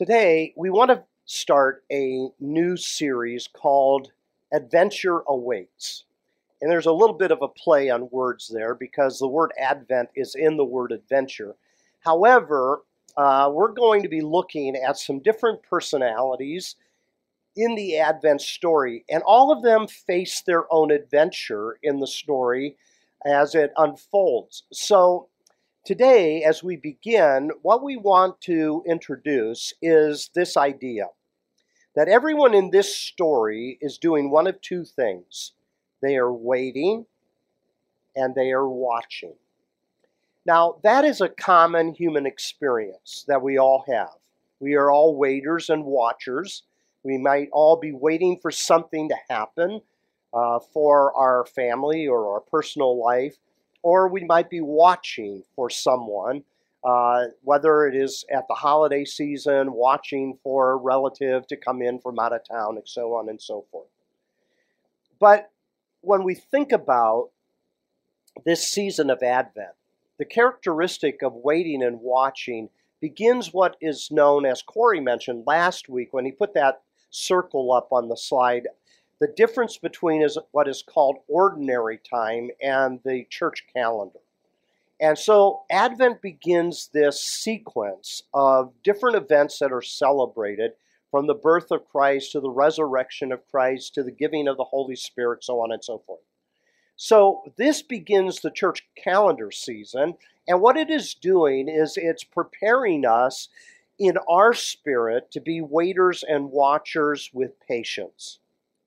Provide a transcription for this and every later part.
Today, we want to start a new series called Adventure Awaits. And there's a little bit of a play on words there because the word Advent is in the word adventure. However, uh, we're going to be looking at some different personalities in the Advent story, and all of them face their own adventure in the story as it unfolds. So, today, as we begin, what we want to introduce is this idea that everyone in this story is doing one of two things they are waiting and they are watching. Now, that is a common human experience that we all have. We are all waiters and watchers. We might all be waiting for something to happen uh, for our family or our personal life, or we might be watching for someone, uh, whether it is at the holiday season, watching for a relative to come in from out of town, and so on and so forth. But when we think about this season of Advent, the characteristic of waiting and watching begins what is known, as Corey mentioned last week when he put that circle up on the slide, the difference between is what is called ordinary time and the church calendar. And so Advent begins this sequence of different events that are celebrated from the birth of Christ to the resurrection of Christ to the giving of the Holy Spirit, so on and so forth. So this begins the church calendar season, and what it is doing is it's preparing us in our spirit to be waiters and watchers with patience.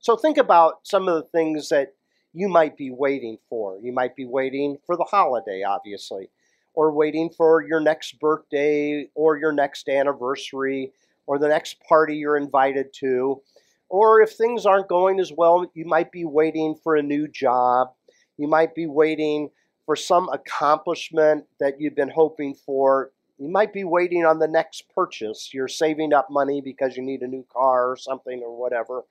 So think about some of the things that you might be waiting for. You might be waiting for the holiday, obviously, or waiting for your next birthday or your next anniversary or the next party you're invited to. Or if things aren't going as well, you might be waiting for a new job you might be waiting for some accomplishment that you've been hoping for. You might be waiting on the next purchase. You're saving up money because you need a new car or something or whatever.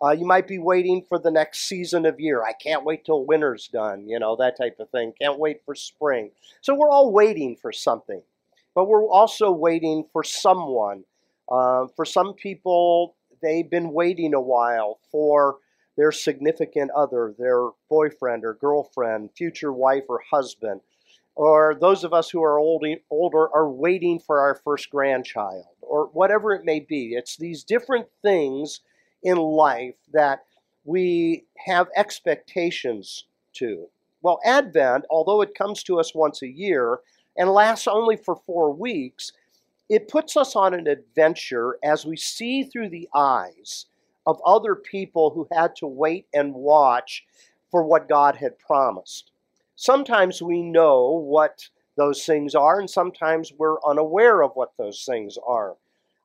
Uh, you might be waiting for the next season of year. I can't wait till winter's done, you know, that type of thing. Can't wait for spring. So we're all waiting for something, but we're also waiting for someone. Uh, for some people, they've been waiting a while for their significant other, their boyfriend or girlfriend, future wife or husband, or those of us who are old, older are waiting for our first grandchild, or whatever it may be. It's these different things in life that we have expectations to. Well, Advent, although it comes to us once a year and lasts only for four weeks, it puts us on an adventure as we see through the eyes of other people who had to wait and watch for what God had promised. Sometimes we know what those things are, and sometimes we're unaware of what those things are.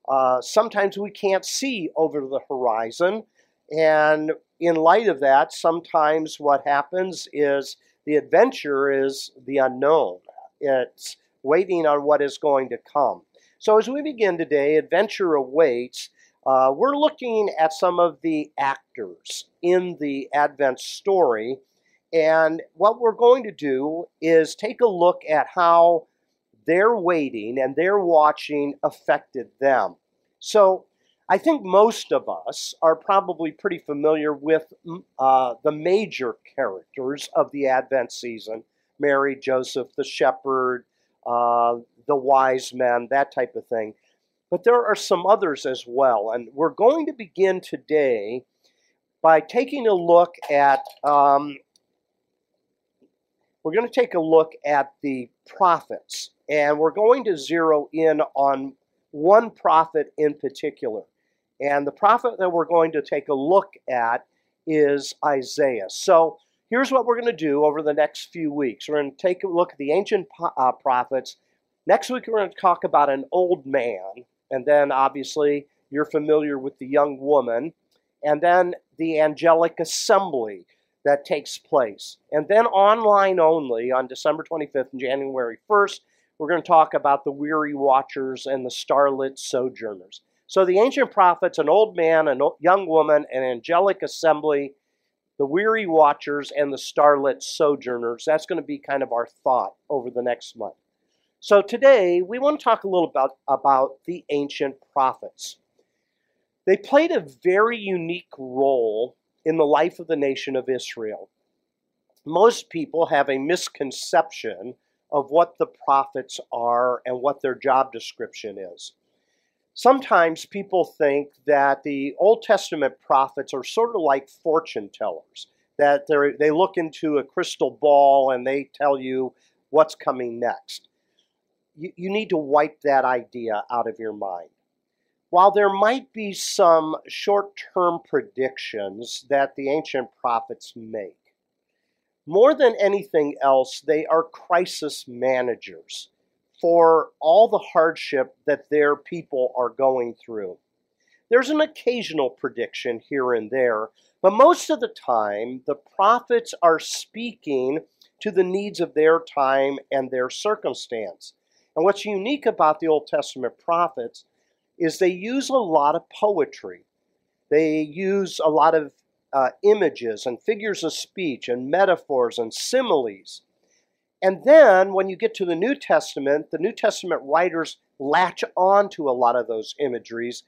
Uh, sometimes we can't see over the horizon, and in light of that, sometimes what happens is the adventure is the unknown. It's waiting on what is going to come. So, as we begin today, adventure awaits uh, we're looking at some of the actors in the Advent story, and what we're going to do is take a look at how their waiting and their watching affected them. So, I think most of us are probably pretty familiar with mm, uh, the major characters of the Advent season Mary, Joseph, the shepherd, uh, the wise men, that type of thing. But there are some others as well. And we're going to begin today by taking a look at, um, we're going to take a look at the prophets. And we're going to zero in on one prophet in particular. And the prophet that we're going to take a look at is Isaiah. So here's what we're going to do over the next few weeks. We're going to take a look at the ancient uh, prophets. Next week, we're going to talk about an old man and then obviously you're familiar with the young woman, and then the angelic assembly that takes place. And then online only on December 25th and January 1st, we're going to talk about the weary watchers and the starlit sojourners. So the ancient prophets, an old man, a young woman, an angelic assembly, the weary watchers, and the starlit sojourners. That's going to be kind of our thought over the next month. So today we want to talk a little about, about the ancient prophets. They played a very unique role in the life of the nation of Israel. Most people have a misconception of what the prophets are and what their job description is. Sometimes people think that the Old Testament prophets are sort of like fortune tellers, that they look into a crystal ball and they tell you what's coming next. You, you need to wipe that idea out of your mind. While there might be some short term predictions that the ancient prophets make, more than anything else, they are crisis managers for all the hardship that their people are going through. There's an occasional prediction here and there, but most of the time, the prophets are speaking to the needs of their time and their circumstance. And what's unique about the Old Testament prophets is they use a lot of poetry. They use a lot of uh, images and figures of speech and metaphors and similes. And then when you get to the New Testament, the New Testament writers latch on to a lot of those imageries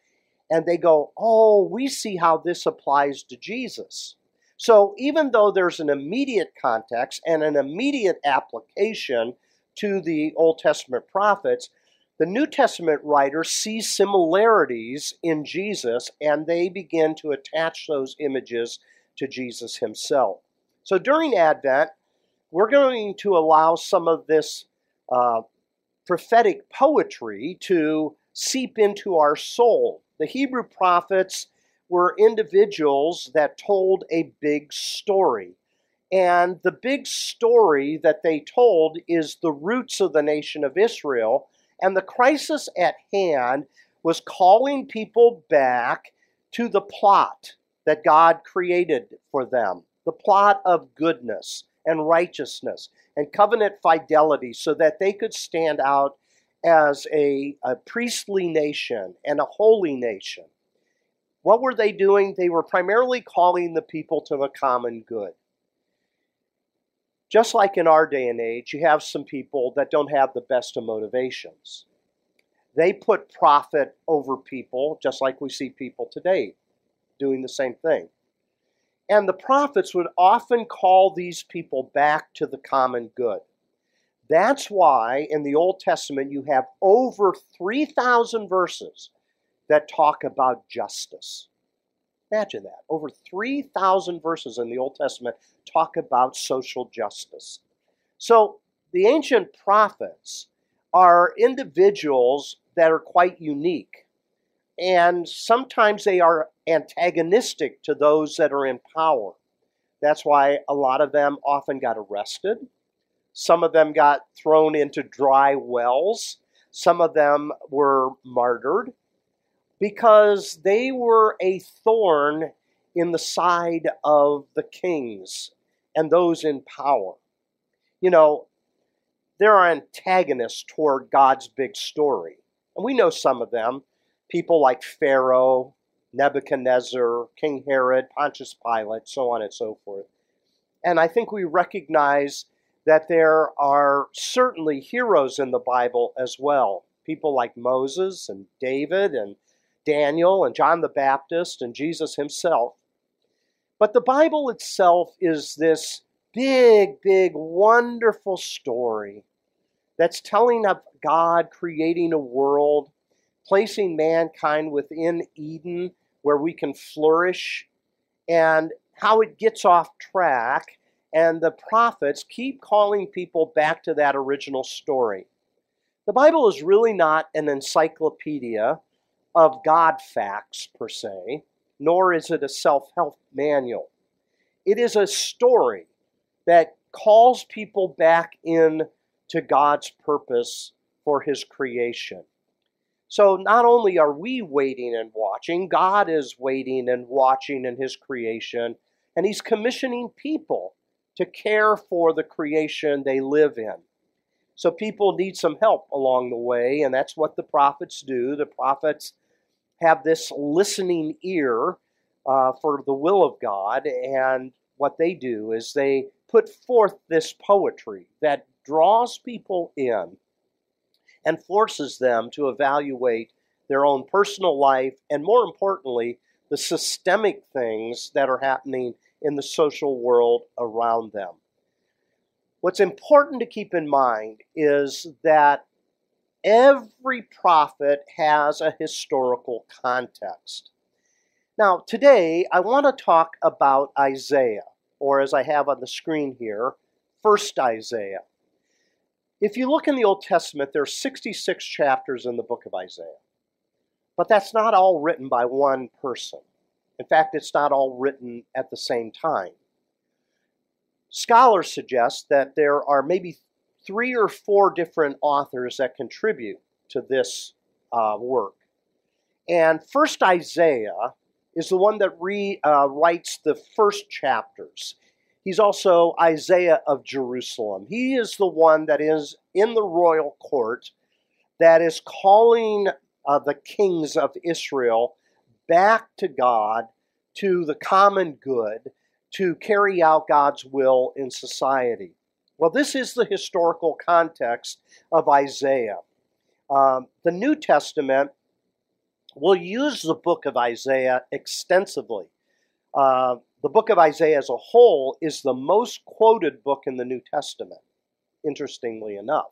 and they go, oh, we see how this applies to Jesus. So even though there's an immediate context and an immediate application to the Old Testament prophets, the New Testament writers see similarities in Jesus and they begin to attach those images to Jesus himself. So during Advent, we're going to allow some of this uh, prophetic poetry to seep into our soul. The Hebrew prophets were individuals that told a big story. And the big story that they told is the roots of the nation of Israel and the crisis at hand was calling people back to the plot that God created for them the plot of goodness and righteousness and covenant fidelity so that they could stand out as a, a, priestly nation and a holy nation. What were they doing? They were primarily calling the people to the common good. Just like in our day and age, you have some people that don't have the best of motivations. They put profit over people, just like we see people today doing the same thing. And the prophets would often call these people back to the common good. That's why in the Old Testament you have over 3,000 verses that talk about justice. Imagine that. Over 3,000 verses in the Old Testament talk about social justice. So the ancient prophets are individuals that are quite unique. And sometimes they are antagonistic to those that are in power. That's why a lot of them often got arrested. Some of them got thrown into dry wells. Some of them were martyred because they were a thorn in the side of the kings and those in power. You know, there are antagonists toward God's big story. And we know some of them people like Pharaoh, Nebuchadnezzar, King Herod, Pontius Pilate, so on and so forth. And I think we recognize that there are certainly heroes in the Bible as well. People like Moses and David and Daniel and John the Baptist and Jesus himself. But the Bible itself is this big, big, wonderful story that's telling of God creating a world, placing mankind within Eden where we can flourish, and how it gets off track. And the prophets keep calling people back to that original story. The Bible is really not an encyclopedia of God facts per se, nor is it a self help manual. It is a story that calls people back in to God's purpose for his creation. So not only are we waiting and watching, God is waiting and watching in his creation, and he's commissioning people to care for the creation they live in. So people need some help along the way, and that's what the prophets do. The prophets have this listening ear uh, for the will of God, and what they do is they put forth this poetry that draws people in. and forces them to evaluate their own personal life and, more importantly, the systemic things that are happening in the social world around them. What's important to keep in mind is that every prophet has a historical context. Now, today I want to talk about Isaiah, or as I have on the screen here, First Isaiah. If you look in the Old Testament, there are 66 chapters in the book of Isaiah. But that's not all written by one person. In fact, it's not all written at the same time. Scholars suggest that there are maybe three or four different authors that contribute to this uh, work. And first Isaiah is the one that re, uh, writes the first chapters. He's also Isaiah of Jerusalem. He is the one that is in the royal court that is calling uh, the kings of Israel back to God, to the common good, to carry out God's will in society. Well, this is the historical context of Isaiah. Um, the New Testament will use the book of Isaiah extensively. Uh, the book of Isaiah as a whole is the most quoted book in the New Testament, interestingly enough.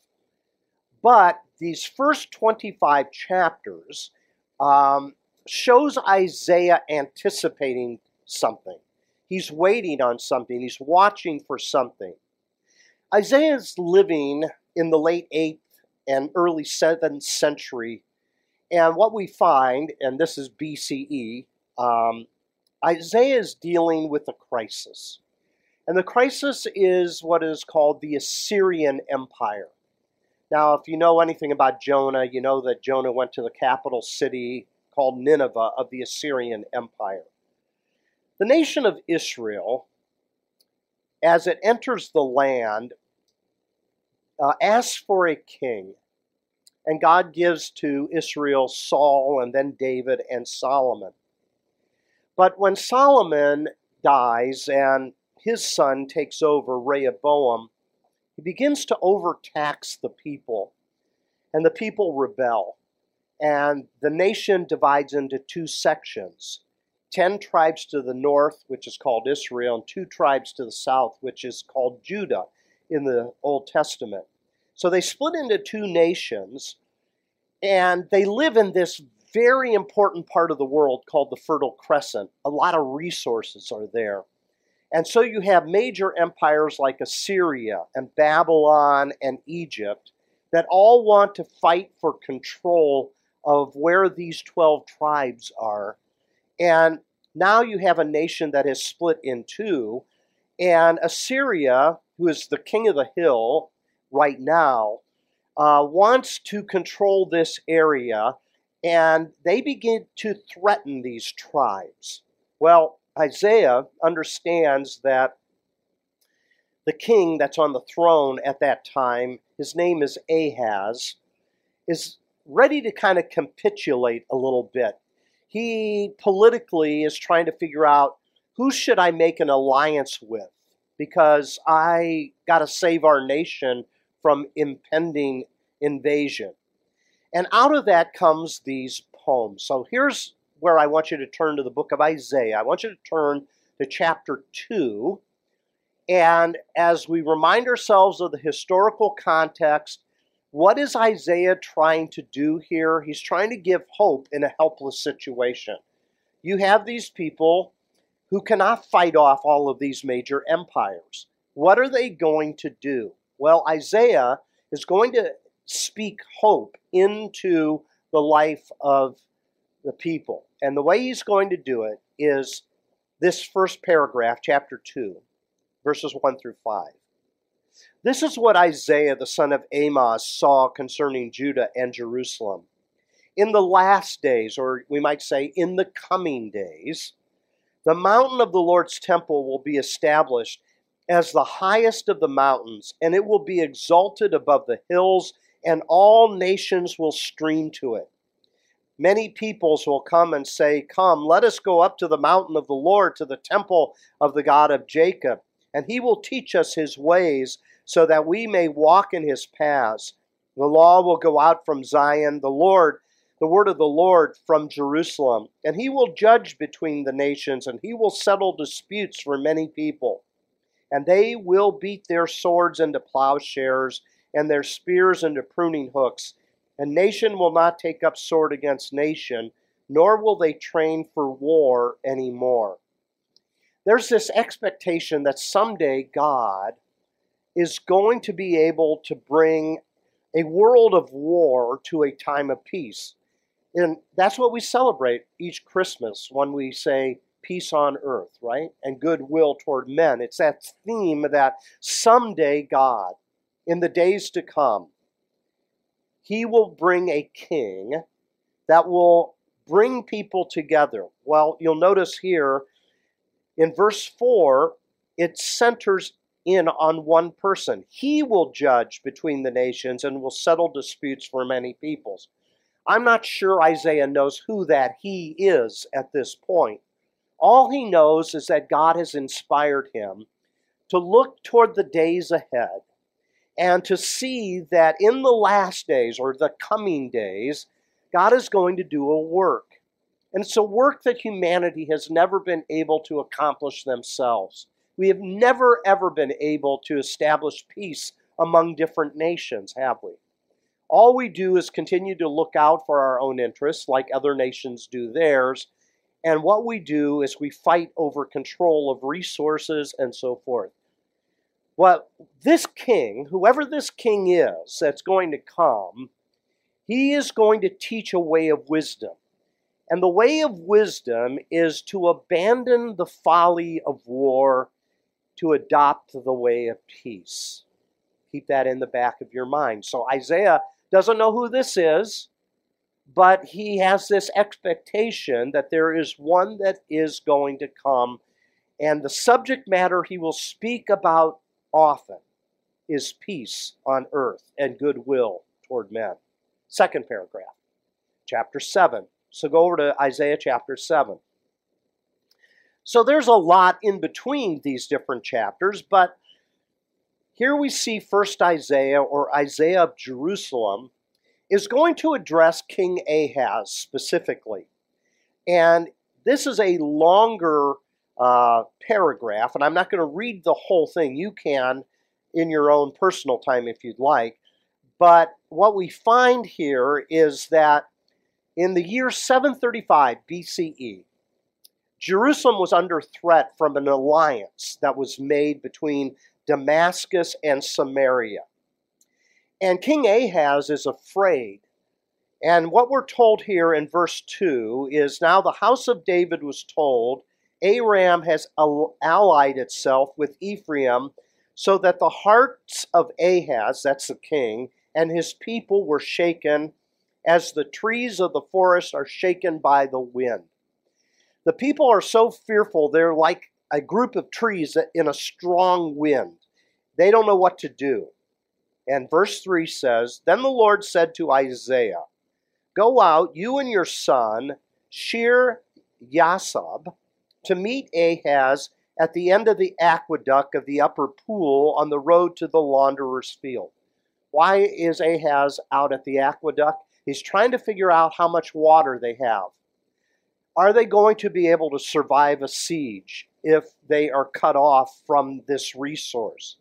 But these first 25 chapters um, shows Isaiah anticipating something. He's waiting on something. He's watching for something. Isaiah is living in the late 8th and early 7th century. And what we find, and this is BCE, um, Isaiah is dealing with a crisis. And the crisis is what is called the Assyrian Empire. Now, if you know anything about Jonah, you know that Jonah went to the capital city called Nineveh of the Assyrian Empire. The nation of Israel, as it enters the land, uh, asks for a king. And God gives to Israel Saul and then David and Solomon. But when Solomon dies and his son takes over, Rehoboam, he begins to overtax the people, and the people rebel. And the nation divides into two sections 10 tribes to the north, which is called Israel, and two tribes to the south, which is called Judah in the Old Testament. So they split into two nations, and they live in this very important part of the world called the Fertile Crescent. A lot of resources are there. And so you have major empires like Assyria and Babylon and Egypt that all want to fight for control of where these 12 tribes are. And now you have a nation that has split in two. And Assyria, who is the king of the hill right now, uh, wants to control this area. And they begin to threaten these tribes. Well, Isaiah understands that the king that's on the throne at that time, his name is Ahaz, is ready to kind of capitulate a little bit. He politically is trying to figure out who should I make an alliance with because I got to save our nation from impending invasion. And out of that comes these poems. So here's where I want you to turn to the book of Isaiah. I want you to turn to chapter 2. And as we remind ourselves of the historical context, what is Isaiah trying to do here? He's trying to give hope in a helpless situation. You have these people who cannot fight off all of these major empires. What are they going to do? Well, Isaiah is going to speak hope into the life of the people. And the way he's going to do it is this first paragraph, chapter 2, verses 1 through 5. This is what Isaiah the son of Amos saw concerning Judah and Jerusalem. In the last days, or we might say in the coming days, the mountain of the Lord's temple will be established as the highest of the mountains, and it will be exalted above the hills, and all nations will stream to it. Many peoples will come and say, Come, let us go up to the mountain of the Lord, to the temple of the God of Jacob, and he will teach us his ways, so that we may walk in his paths. The law will go out from Zion, the Lord, the word of the Lord from Jerusalem, and he will judge between the nations, and he will settle disputes for many people. And they will beat their swords into plowshares, and their spears into pruning hooks. And nation will not take up sword against nation, nor will they train for war anymore. There's this expectation that someday God is going to be able to bring a world of war to a time of peace. And that's what we celebrate each Christmas when we say peace on earth, right? And goodwill toward men. It's that theme that someday God, in the days to come, he will bring a king that will bring people together. Well, you'll notice here in verse 4, it centers in on one person. He will judge between the nations and will settle disputes for many peoples. I'm not sure Isaiah knows who that he is at this point. All he knows is that God has inspired him to look toward the days ahead and to see that in the last days or the coming days, God is going to do a work. And it's a work that humanity has never been able to accomplish themselves. We have never, ever been able to establish peace among different nations, have we? All we do is continue to look out for our own interests, like other nations do theirs. And what we do is we fight over control of resources and so forth. Well, this king, whoever this king is that's going to come, he is going to teach a way of wisdom. And the way of wisdom is to abandon the folly of war to adopt the way of peace. Keep that in the back of your mind. So Isaiah doesn't know who this is, but he has this expectation that there is one that is going to come, and the subject matter he will speak about often is peace on earth and goodwill toward men. Second paragraph, chapter 7. So go over to Isaiah chapter 7. So there's a lot in between these different chapters, but here we see first Isaiah or Isaiah of Jerusalem is going to address King Ahaz specifically. And this is a longer uh, paragraph, and I'm not going to read the whole thing. You can in your own personal time if you'd like. But what we find here is that in the year 735 BCE, Jerusalem was under threat from an alliance that was made between Damascus and Samaria. And King Ahaz is afraid. And what we're told here in verse 2 is now the house of David was told, Aram has allied itself with Ephraim, so that the hearts of Ahaz, that's the king, and his people were shaken as the trees of the forest are shaken by the wind. The people are so fearful, they're like a group of trees in a strong wind. They don't know what to do. And verse 3 says Then the Lord said to Isaiah, Go out, you and your son, Shear Yasab, to meet Ahaz at the end of the aqueduct of the upper pool on the road to the launderer's field. Why is Ahaz out at the aqueduct? He's trying to figure out how much water they have. Are they going to be able to survive a siege if they are cut off from this resource?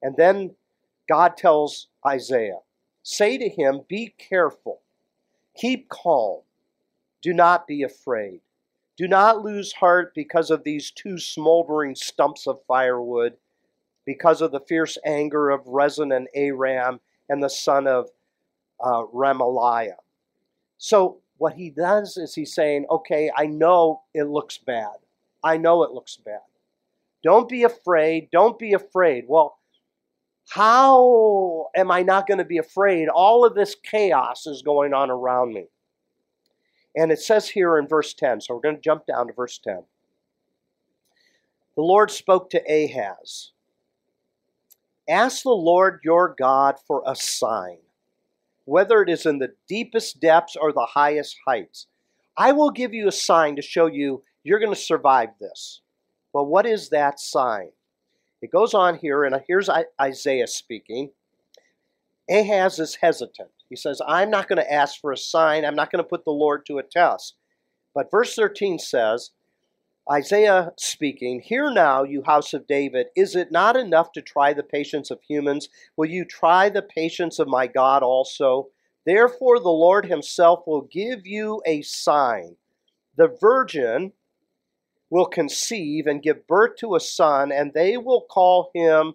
And then God tells Isaiah, Say to him, Be careful, keep calm, do not be afraid. Do not lose heart because of these two smoldering stumps of firewood, because of the fierce anger of Rezin and Aram and the son of uh, Remaliah. So what he does is he's saying, okay, I know it looks bad. I know it looks bad. Don't be afraid. Don't be afraid. Well, how am I not going to be afraid? All of this chaos is going on around me. And it says here in verse 10, so we're going to jump down to verse 10. The Lord spoke to Ahaz Ask the Lord your God for a sign whether it is in the deepest depths or the highest heights. I will give you a sign to show you you're going to survive this. Well, what is that sign? It goes on here, and here's Isaiah speaking. Ahaz is hesitant. He says, I'm not going to ask for a sign. I'm not going to put the Lord to a test. But verse 13 says, Isaiah speaking, Hear now, you house of David, is it not enough to try the patience of humans? Will you try the patience of my God also? Therefore, the Lord himself will give you a sign. The virgin will conceive and give birth to a son, and they will call him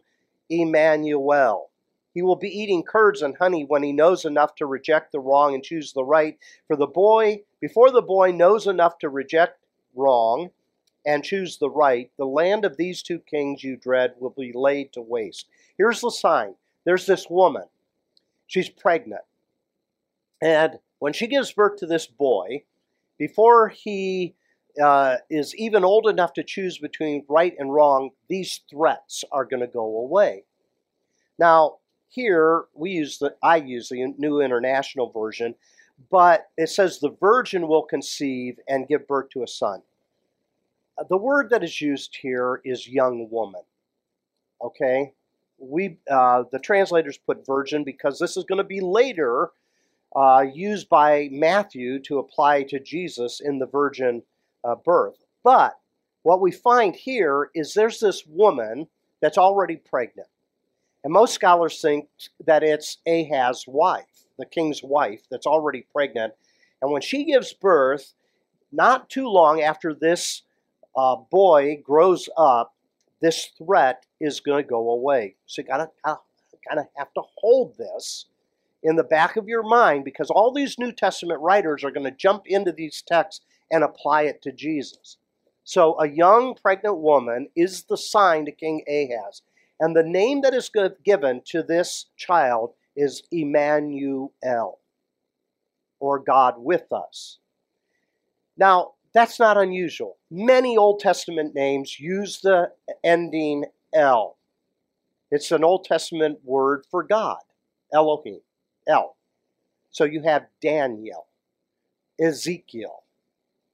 Emmanuel. He will be eating curds and honey when he knows enough to reject the wrong and choose the right. For the boy, before the boy knows enough to reject wrong, and choose the right, the land of these two kings you dread will be laid to waste. Here's the sign there's this woman. She's pregnant. And when she gives birth to this boy, before he uh, is even old enough to choose between right and wrong, these threats are going to go away. Now, here we use the I use the New International Version, but it says the virgin will conceive and give birth to a son. The word that is used here is young woman. Okay, we uh, the translators put virgin because this is going to be later uh, used by Matthew to apply to Jesus in the virgin uh, birth. But what we find here is there's this woman that's already pregnant. And most scholars think that it's Ahaz's wife, the king's wife, that's already pregnant. And when she gives birth, not too long after this uh, boy grows up, this threat is going to go away. So you gotta kind of have to hold this in the back of your mind because all these New Testament writers are going to jump into these texts and apply it to Jesus. So a young pregnant woman is the sign to King Ahaz. And the name that is given to this child is Emmanuel, or God with us. Now, that's not unusual. Many Old Testament names use the ending El. It's an Old Testament word for God, Elohim, El. So you have Daniel, Ezekiel.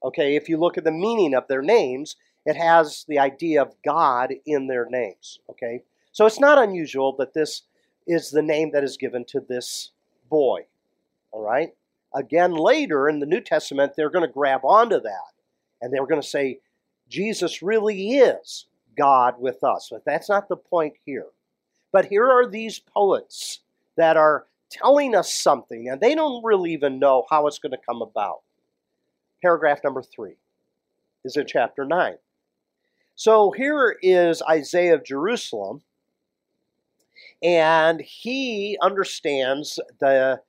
Okay, if you look at the meaning of their names, it has the idea of God in their names. Okay, so it's not unusual that this is the name that is given to this boy. All right, again, later in the New Testament, they're going to grab onto that and they're going to say, Jesus really is God with us. But that's not the point here. But here are these poets that are telling us something, and they don't really even know how it's going to come about. Paragraph number three is in chapter 9. So here is Isaiah of Jerusalem, and he understands the,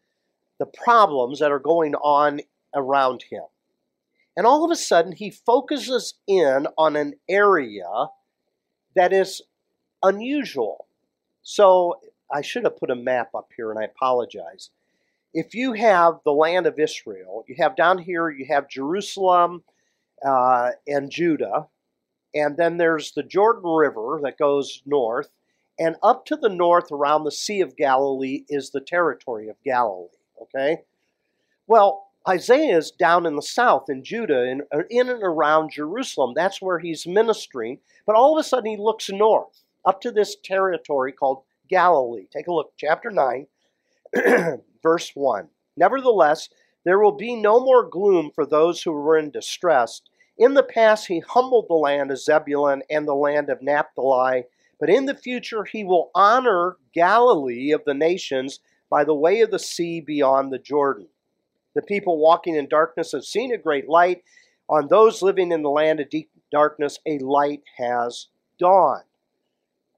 the problems that are going on around him. And all of a sudden, he focuses in on an area that is unusual. So I should have put a map up here, and I apologize. If you have the land of Israel, you have down here, you have Jerusalem uh, and Judah, and then there's the Jordan River that goes north, and up to the north around the Sea of Galilee is the territory of Galilee. Okay? Well, Isaiah is down in the south in Judah, in, in and around Jerusalem. That's where he's ministering. But all of a sudden, he looks north up to this territory called Galilee. Take a look, chapter 9, verse 1. Nevertheless, there will be no more gloom for those who were in distress. In the past, he humbled the land of Zebulun and the land of Naphtali, but in the future, he will honor Galilee of the nations by the way of the sea beyond the Jordan. The people walking in darkness have seen a great light. On those living in the land of deep darkness, a light has dawned.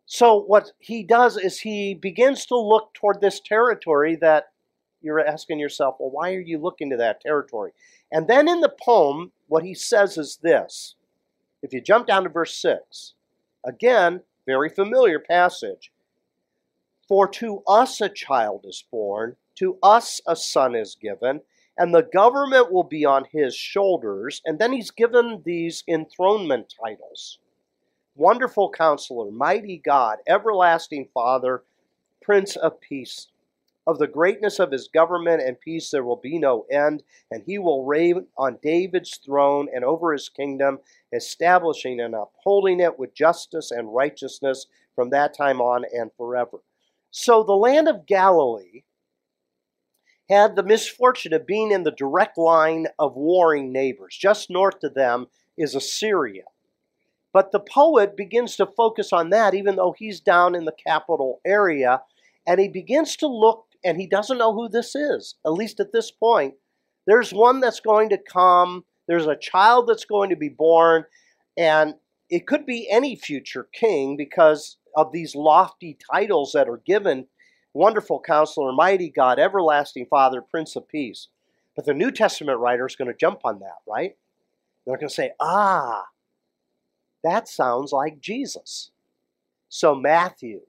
So, what he does is he begins to look toward this territory that you're asking yourself, well, why are you looking to that territory? And then in the poem, what he says is this. If you jump down to verse 6, again, very familiar passage. For to us a child is born, to us a son is given, and the government will be on his shoulders. And then he's given these enthronement titles Wonderful Counselor, Mighty God, Everlasting Father, Prince of Peace. Of the greatness of his government and peace there will be no end, and he will reign on David's throne and over his kingdom, establishing and upholding it with justice and righteousness from that time on and forever. So the land of Galilee had the misfortune of being in the direct line of warring neighbors. Just north of them is Assyria. But the poet begins to focus on that, even though he's down in the capital area, and he begins to look, and he doesn't know who this is, at least at this point. There's one that's going to come, there's a child that's going to be born, and it could be any future king because of these lofty titles that are given Wonderful Counselor, Mighty God, Everlasting Father, Prince of Peace. But the New Testament writer is going to jump on that, right? They're going to say, ah, that sounds like Jesus. So Matthew,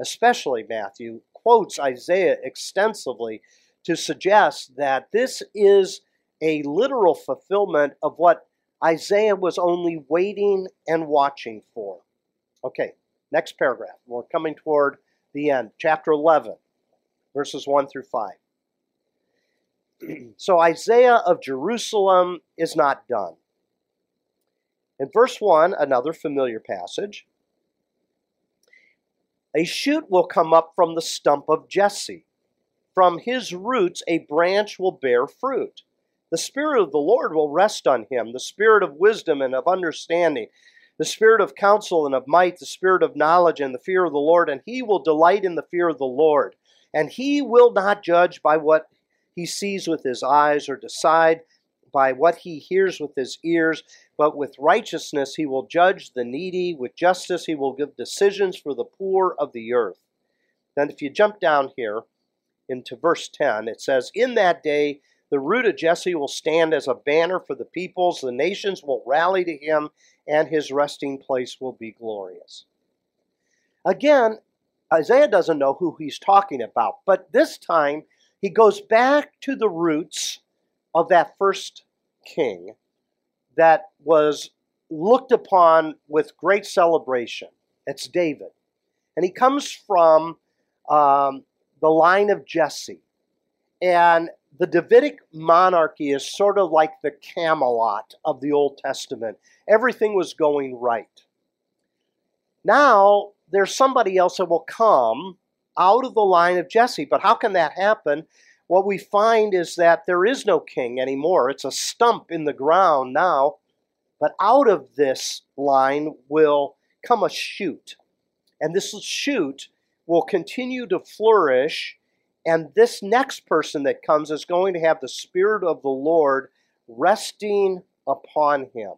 especially Matthew, quotes Isaiah extensively to suggest that this is a literal fulfillment of what Isaiah was only waiting and watching for. Okay, next paragraph. We're coming toward the end. Chapter 11, verses 1 through 5. so Isaiah of Jerusalem is not done. In verse 1, another familiar passage. A shoot will come up from the stump of Jesse. From his roots, a branch will bear fruit. The Spirit of the Lord will rest on him, the Spirit of wisdom and of understanding, the Spirit of counsel and of might, the Spirit of knowledge and the fear of the Lord, and he will delight in the fear of the Lord. And he will not judge by what he sees with his eyes or decide by what he hears with his ears, but with righteousness he will judge the needy, with justice he will give decisions for the poor of the earth. Then, if you jump down here into verse 10, it says, In that day the root of Jesse will stand as a banner for the peoples, the nations will rally to him, and his resting place will be glorious. Again, Isaiah doesn't know who he's talking about, but this time he goes back to the roots of that first king that was looked upon with great celebration. It's David. And he comes from um, the line of Jesse. And the Davidic monarchy is sort of like the Camelot of the Old Testament. Everything was going right. Now, there's somebody else that will come out of the line of Jesse. But how can that happen? what we find is that there is no king anymore. It's a stump in the ground now. But out of this line will come a shoot. And this shoot will continue to flourish. And this next person that comes is going to have the Spirit of the Lord resting upon him.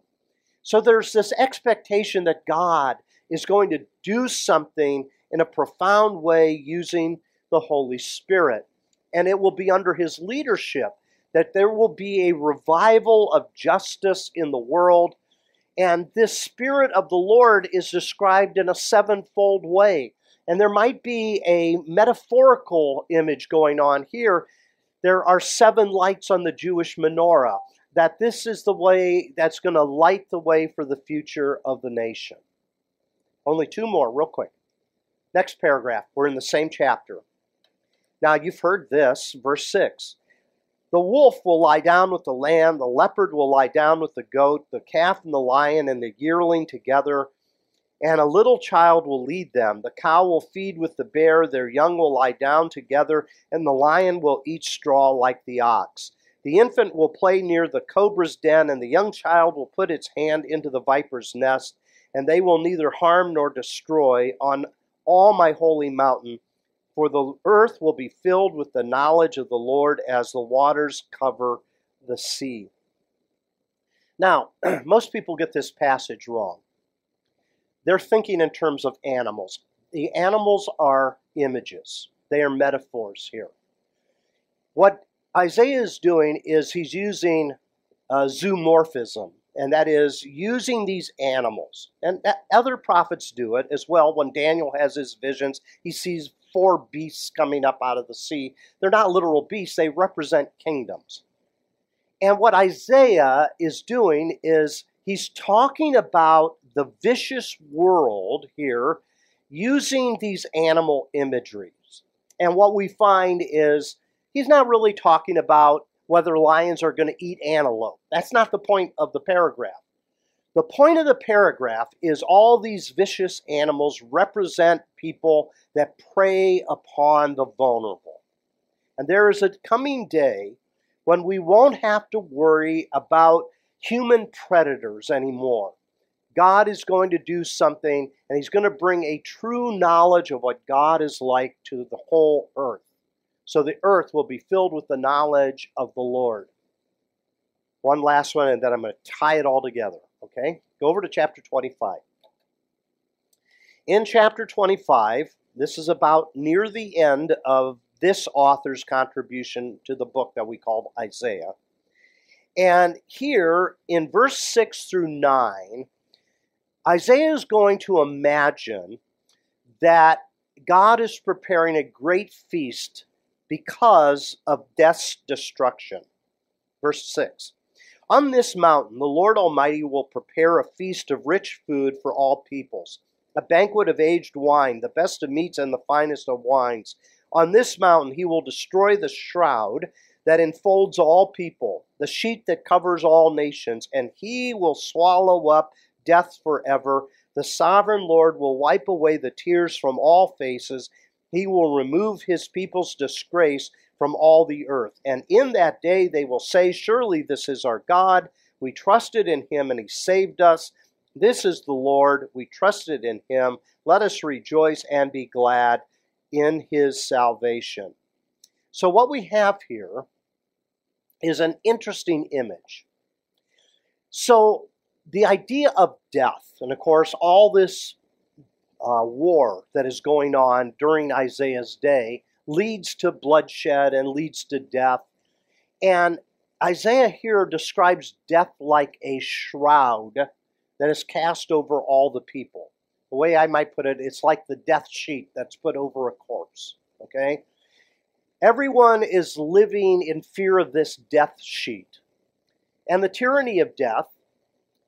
So there's this expectation that God is going to do something in a profound way using the Holy Spirit and it will be under his leadership that there will be a revival of justice in the world. And this Spirit of the Lord is described in a sevenfold way. And there might be a metaphorical image going on here. There are seven lights on the Jewish menorah, that this is the way that's going to light the way for the future of the nation. Only two more, real quick. Next paragraph, we're in the same chapter. Now you've heard this, verse 6. The wolf will lie down with the lamb, the leopard will lie down with the goat, the calf and the lion and the yearling together, and a little child will lead them. The cow will feed with the bear, their young will lie down together, and the lion will eat straw like the ox. The infant will play near the cobra's den, and the young child will put its hand into the viper's nest, and they will neither harm nor destroy on all my holy mountain for the earth will be filled with the knowledge of the Lord as the waters cover the sea. Now, most people get this passage wrong. They're thinking in terms of animals. The animals are images, they are metaphors here. What Isaiah is doing is he's using uh, zoomorphism, and that is using these animals. And other prophets do it as well. When Daniel has his visions, he sees four beasts coming up out of the sea. They're not literal beasts, they represent kingdoms. And what Isaiah is doing is he's talking about the vicious world here using these animal imageries. And what we find is he's not really talking about whether lions are going to eat antelope. That's not the point of the paragraph. The point of the paragraph is all these vicious animals represent people that prey upon the vulnerable. And there is a coming day when we won't have to worry about human predators anymore. God is going to do something, and He's going to bring a true knowledge of what God is like to the whole earth. So the earth will be filled with the knowledge of the Lord. One last one, and then I'm going to tie it all together. Okay? Go over to chapter 25. In chapter 25, this is about near the end of this author's contribution to the book that we call Isaiah. And here in verse 6 through 9, Isaiah is going to imagine that God is preparing a great feast because of death's destruction. Verse 6 On this mountain, the Lord Almighty will prepare a feast of rich food for all peoples, a banquet of aged wine, the best of meats and the finest of wines. On this mountain, he will destroy the shroud that enfolds all people, the sheet that covers all nations, and he will swallow up death forever. The sovereign Lord will wipe away the tears from all faces. He will remove his people's disgrace from all the earth. And in that day they will say, Surely this is our God. We trusted in him and he saved us. This is the Lord. We trusted in him. Let us rejoice and be glad in his salvation. So, what we have here is an interesting image. So, the idea of death, and of course, all this uh, war that is going on during Isaiah's day leads to bloodshed and leads to death. And Isaiah here describes death like a shroud that is cast over all the people. The way I might put it, it's like the death sheet that's put over a corpse. Okay? Everyone is living in fear of this death sheet. And the tyranny of death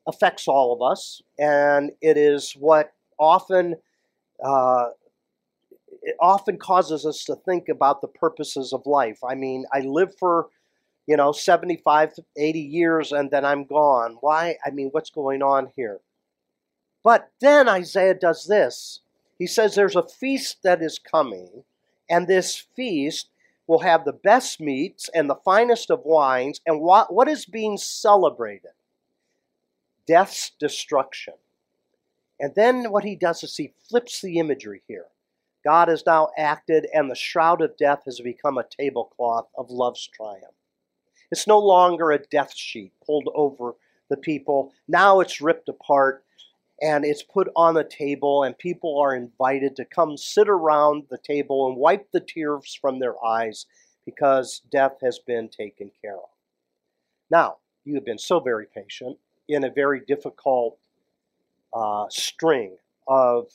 affects all of us, and it is what often uh, it often causes us to think about the purposes of life. I mean, I live for you know 75 80 years and then I'm gone. Why? I mean, what's going on here? But then Isaiah does this. He says there's a feast that is coming, and this feast will have the best meats and the finest of wines. And what, what is being celebrated? Death's destruction. And then what he does is he flips the imagery here. God has now acted, and the shroud of death has become a tablecloth of love's triumph. It's no longer a death sheet pulled over the people. Now it's ripped apart and it's put on the table, and people are invited to come sit around the table and wipe the tears from their eyes because death has been taken care of. Now, you have been so very patient in a very difficult uh, string of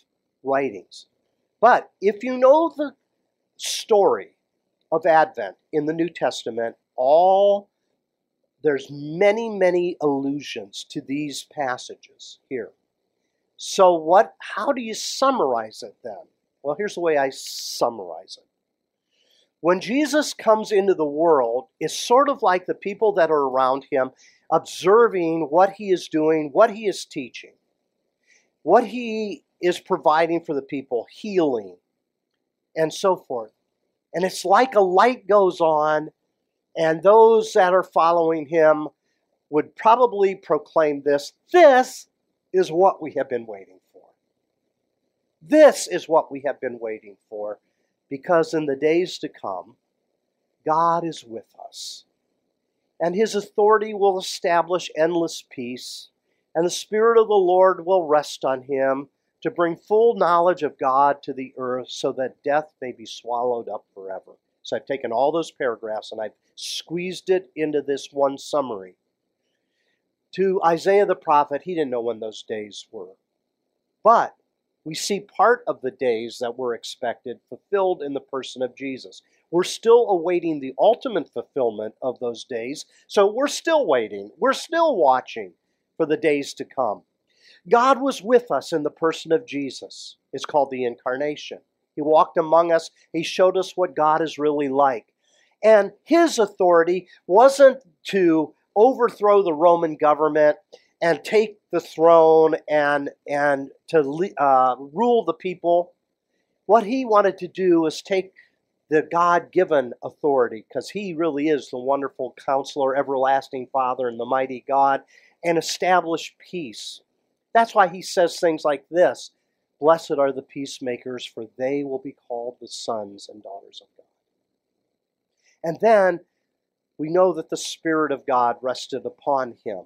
writings. But if you know the story of Advent in the New Testament, all there's many, many allusions to these passages here. So what how do you summarize it then? Well, here's the way I summarize it. When Jesus comes into the world, it's sort of like the people that are around him observing what he is doing, what he is teaching, what he is providing for the people, healing, and so forth. And it's like a light goes on, and those that are following him would probably proclaim this this is what we have been waiting for. This is what we have been waiting for, because in the days to come, God is with us and his authority will establish endless peace, and the Spirit of the Lord will rest on him to bring full knowledge of God to the earth so that death may be swallowed up forever. So I've taken all those paragraphs and I've squeezed it into this one summary. To Isaiah the prophet, he didn't know when those days were. But we see part of the days that were expected fulfilled in the person of Jesus. We're still awaiting the ultimate fulfillment of those days. So we're still waiting. We're still watching for the days to come. God was with us in the person of Jesus. It's called the incarnation. He walked among us, He showed us what God is really like. And His authority wasn't to overthrow the Roman government and take the throne and and to uh, rule the people. What he wanted to do was take the God-given authority, because he really is the wonderful counselor, everlasting Father, and the mighty God, and establish peace. That's why he says things like this Blessed are the peacemakers, for they will be called the sons and daughters of God. And then we know that the Spirit of God rested upon him.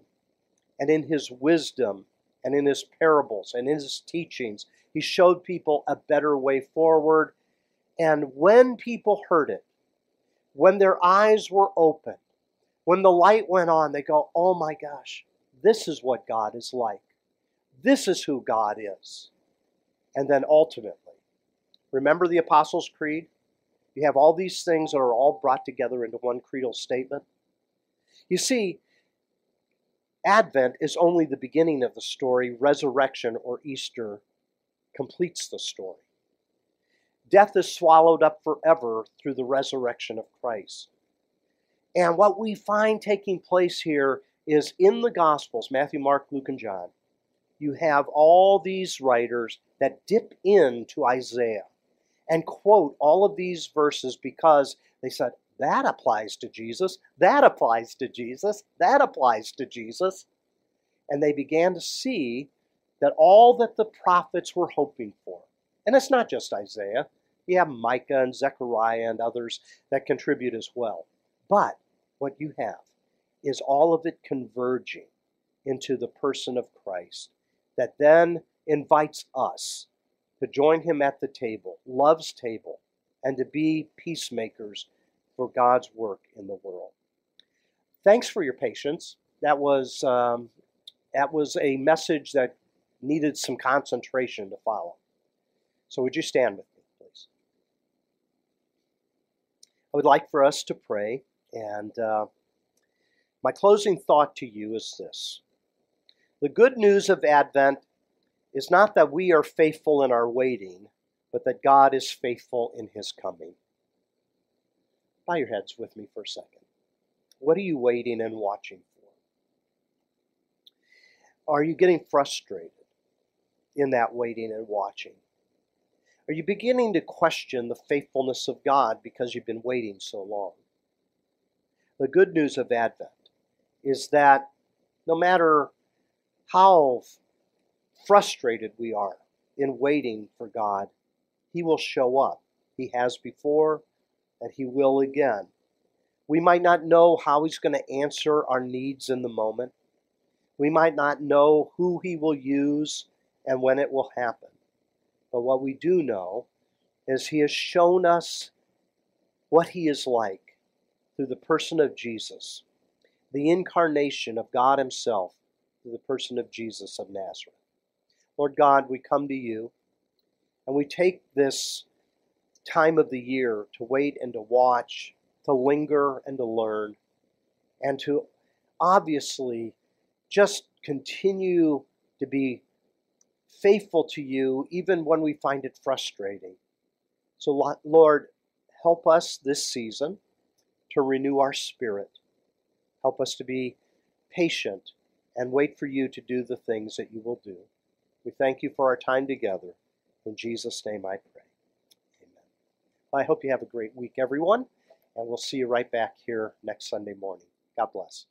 And in his wisdom and in his parables and in his teachings, he showed people a better way forward. And when people heard it, when their eyes were open, when the light went on, they go, Oh my gosh, this is what God is like. This is who God is. And then ultimately, remember the Apostles' Creed? You have all these things that are all brought together into one creedal statement. You see, Advent is only the beginning of the story. Resurrection or Easter completes the story. Death is swallowed up forever through the resurrection of Christ. And what we find taking place here is in the Gospels Matthew, Mark, Luke, and John. You have all these writers that dip into Isaiah and quote all of these verses because they said, that applies to Jesus, that applies to Jesus, that applies to Jesus. And they began to see that all that the prophets were hoping for, and it's not just Isaiah, you have Micah and Zechariah and others that contribute as well. But what you have is all of it converging into the person of Christ that then invites us to join him at the table, love's table, and to be peacemakers for God's work in the world. Thanks for your patience. That was um, that was a message that needed some concentration to follow. So would you stand with me, I would like for us to pray, and uh, my closing thought to you is this: the good news of Advent is not that we are faithful in our waiting, but that God is faithful in his coming. Bow your heads with me for a second. What are you waiting and watching for? Are you getting frustrated in that waiting and watching? Are you beginning to question the faithfulness of God because you've been waiting so long? The good news of Advent is that no matter how frustrated we are in waiting for God, He will show up. He has before, and He will again. We might not know how He's going to answer our needs in the moment. We might not know who He will use and when it will happen. But what we do know is He has shown us what He is like through the person of Jesus, the incarnation of God Himself through the person of Jesus of Nazareth. Lord God, we come to you and we take this time of the year to wait and to watch, to linger and to learn, and to obviously just continue to be faithful to you even when we find it frustrating. So, Lord, help us this season to renew our spirit. Help us to be patient and wait for you to do the things that you will do. We thank you for our time together. In Jesus' name I pray. Amen. I hope you have a great week, everyone, and we'll see you right back here next Sunday morning. God bless.